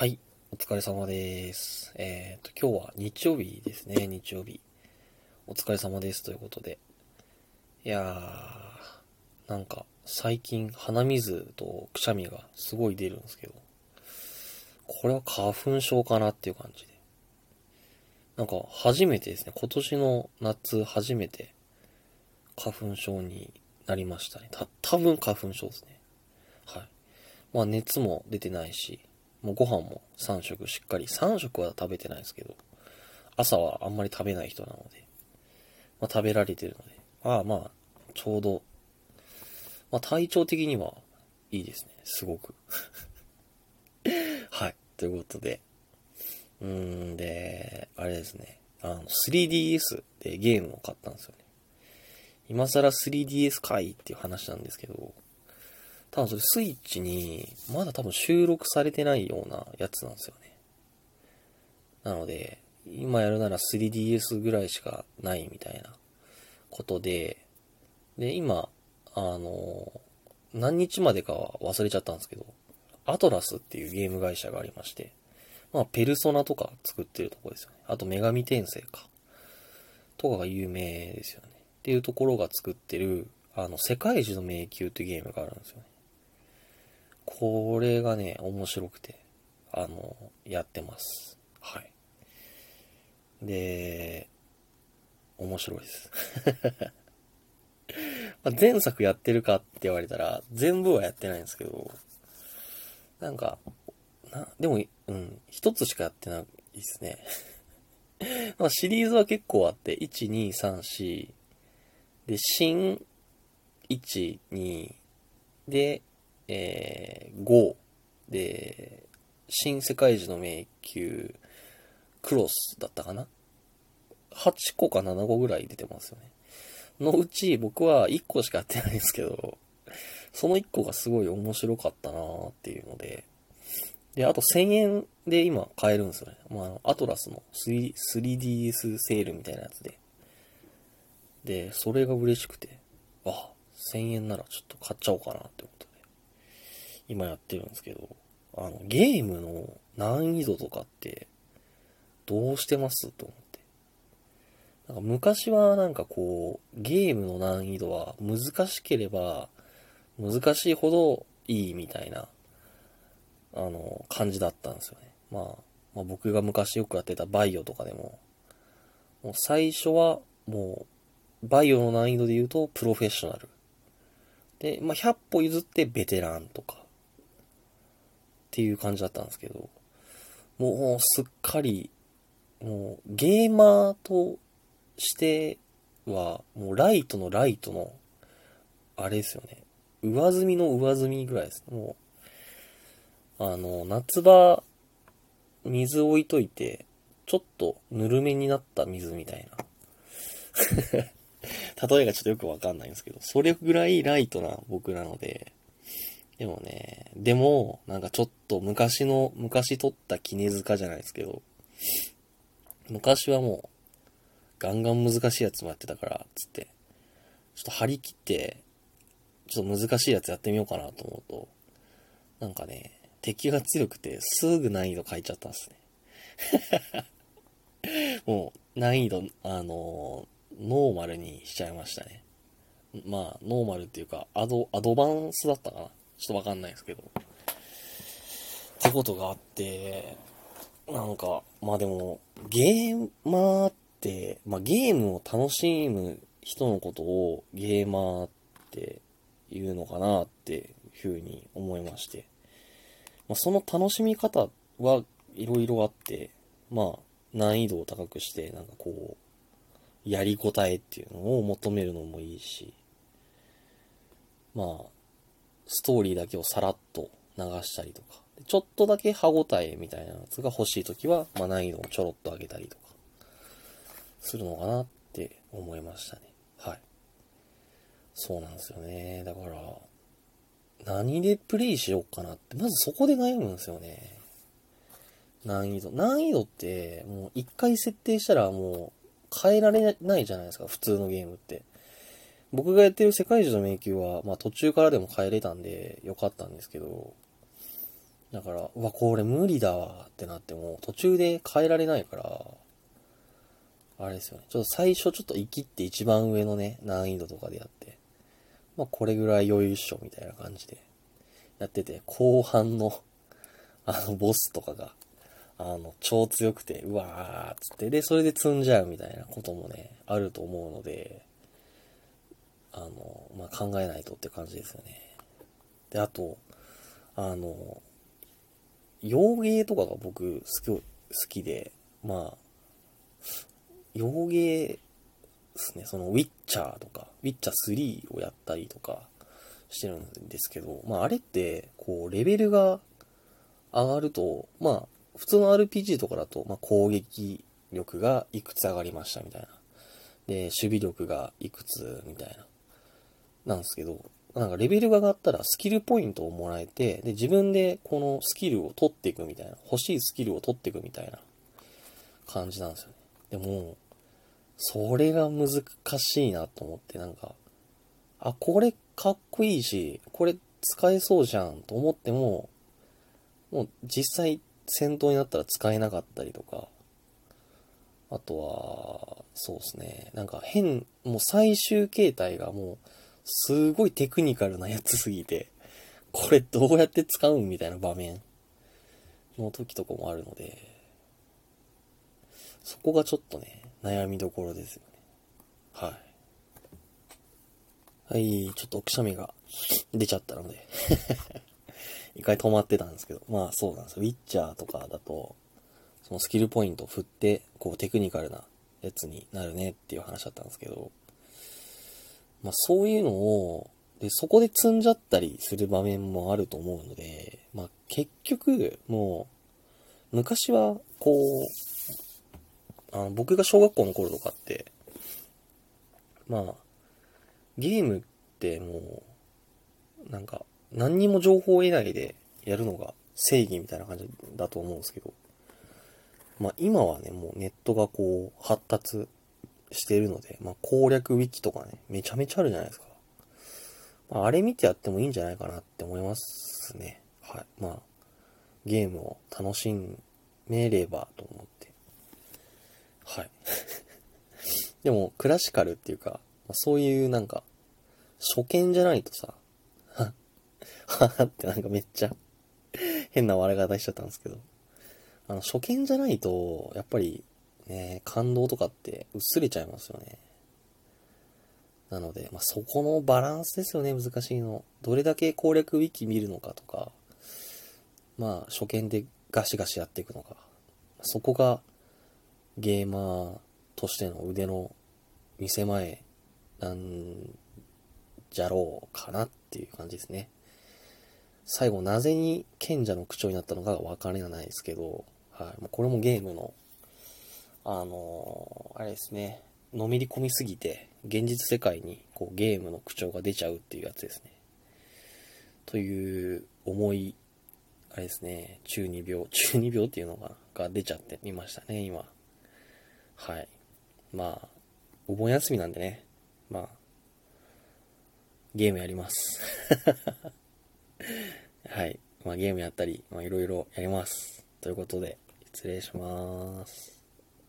はい、お疲れ様です。えっ、と、今日は日曜日ですね、日曜日。お疲れ様ですということで。いやー、なんか、最近鼻水とくしゃみがすごい出るんですけど、これは花粉症かなっていう感じで。なんか、初めてですね、今年の夏初めて花粉症になりましたね。た、多分花粉症ですね。はい。まあ熱も出てないし、もうご飯も3食しっかり、3食は食べてないですけど、朝はあんまり食べない人なので、まあ食べられてるので、まあまあ、ちょうど、まあ体調的にはいいですね、すごく。はい、ということで、うーん、で、あれですね、あの、3DS でゲームを買ったんですよね。今更 3DS かいっていう話なんですけど、多分それスイッチに、まだ多分収録されてないようなやつなんですよね。なので、今やるなら 3DS ぐらいしかないみたいなことで、で、今、あの、何日までかは忘れちゃったんですけど、アトラスっていうゲーム会社がありまして、まあ、ペルソナとか作ってるとこですよね。あと、女神転生か。とかが有名ですよね。っていうところが作ってる、あの、世界中の迷宮っていうゲームがあるんですよね。これがね、面白くて、あの、やってます。はい。で、面白いです。ま前作やってるかって言われたら、全部はやってないんですけど、なんか、な、でも、うん、一つしかやってないですね。まあシリーズは結構あって、1、2、3、4、で、新1、2、で、えー、5で、新世界中の迷宮、クロスだったかな ?8 個か7個ぐらい出てますよね。のうち僕は1個しかやってないんですけど、その1個がすごい面白かったなーっていうので、で、あと1000円で今買えるんですよね。まあ、あの、アトラスの 3DS セールみたいなやつで。で、それが嬉しくて、あ、1000円ならちょっと買っちゃおうかなってことで、今やってるんですけど、あの、ゲームの難易度とかって、どうしてます？と思って。なんか昔はなんかこう、ゲームの難易度は難しければ、難しいほどいいみたいな、あの、感じだったんですよね。まあ、まあ僕が昔よくやってたバイオとかでも、もう最初はもう、バイオの難易度で言うとプロフェッショナル。で、まあ100歩譲ってベテランとか、っていう感じだったんですけど、もうすっかり、もうゲーマーとしては、もうライトのライトの、あれですよね。上積みの上積みぐらいです。もう、あの、夏場、水置いといて、ちょっとぬるめになった水みたいな。例えがちょっとよくわかんないんですけど、それぐらいライトな僕なので、でもね、でも、なんかちょっと昔の、昔撮った絹塚じゃないですけど、昔はもう、ガンガン難しいやつもやってたから、つって、ちょっと張り切って、ちょっと難しいやつやってみようかなと思うと、なんかね、敵が強くて、すぐ難易度変えちゃったんですね。もう、難易度、あのノーマルにしちゃいましたね。まあ、ノーマルっていうか、アド、アドバンスだったかなちょっとわかんないですけど。ってことがあって、なんか、まあでも、ゲーマーって、まあゲームを楽しむ人のことをゲーマーって言うのかなっていうふうに思いまして。まあその楽しみ方はいろいろあって、まあ難易度を高くして、なんかこう、やりごたえっていうのを求めるのもいいし、まあ、ストーリーだけをさらっと流したりとか、ちょっとだけ歯応えみたいなやつが欲しいときは、まあ難易度をちょろっと上げたりとか、するのかなって思いましたね。はい。そうなんですよね。だから、何でプレイしようかなって、まずそこで悩むんですよね。難易度。難易度って、もう一回設定したらもう変えられないじゃないですか、普通のゲームって。僕がやってる世界中の迷宮は、まあ途中からでも変えれたんでよかったんですけど、だから、うわ、これ無理だわってなっても、途中で変えられないから、あれですよね。ちょっと最初ちょっと生きって一番上のね、難易度とかでやって、まあこれぐらい余裕っしょみたいな感じでやってて、後半の、あの、ボスとかが、あの、超強くて、うわーっつって、で、それで積んじゃうみたいなこともね、あると思うので、あの、まあ、考えないとって感じですよね。で、あと、あの、洋芸とかが僕好き、好きで、まあ、洋芸ですね、そのウィッチャーとか、ウィッチャー3をやったりとかしてるんですけど、まああれって、こう、レベルが上がると、まあ、普通の RPG とかだと、まあ攻撃力がいくつ上がりましたみたいな。で、守備力がいくつみたいな。なんですけど、なんかレベルが上がったらスキルポイントをもらえて、で、自分でこのスキルを取っていくみたいな、欲しいスキルを取っていくみたいな感じなんですよね。でも、それが難しいなと思って、なんか、あ、これかっこいいし、これ使えそうじゃんと思っても、もう実際戦闘になったら使えなかったりとか、あとは、そうですね、なんか変、もう最終形態がもう、すごいテクニカルなやつすぎて、これどうやって使うんみたいな場面の時とかもあるので、そこがちょっとね、悩みどころですよね。はい。はい、ちょっとくしゃみが出ちゃったので一回止まってたんですけど、まあそうなんですよ。ウィッチャーとかだと、そのスキルポイントを振って、こうテクニカルなやつになるねっていう話だったんですけど、まあそういうのを、で、そこで積んじゃったりする場面もあると思うので、まあ結局、もう、昔は、こう、あの、僕が小学校の頃とかって、まあ、ゲームってもう、なんか、何にも情報を得ないでやるのが正義みたいな感じだと思うんですけど、まあ今はね、もうネットがこう、発達してるので、まあ攻略ウィキとかね、めちゃめちゃあるじゃないですか。まあ、あれ見てやってもいいんじゃないかなって思いますね。はい。まあ、ゲームを楽しめればと思って。はい。でも、クラシカルっていうか、まあ、そういうなんか、初見じゃないとさ、ははってなんかめっちゃ変な笑い方しちゃったんですけど、あの、初見じゃないと、やっぱりね、感動とかって薄れちゃいますよね。なので、まあ、そこのバランスですよね、難しいの。どれだけ攻略ウィキ見るのかとか、まあ、初見でガシガシやっていくのか。そこが、ゲーマーとしての腕の見せ前なんじゃろうかなっていう感じですね。最後、なぜに賢者の口調になったのかが分からないですけど、はい。これもゲームの、あのーあれですね、のめり込みすぎて、現実世界にこうゲームの口調が出ちゃうっていうやつですね。という重い、あれですね、中二病、中二病っていうのがが出ちゃってみましたね、今。はい。まあ、お盆休みなんでね、まあ、ゲームやります。はい。まあゲームやったり、まあいろいろやります。ということで、失礼します。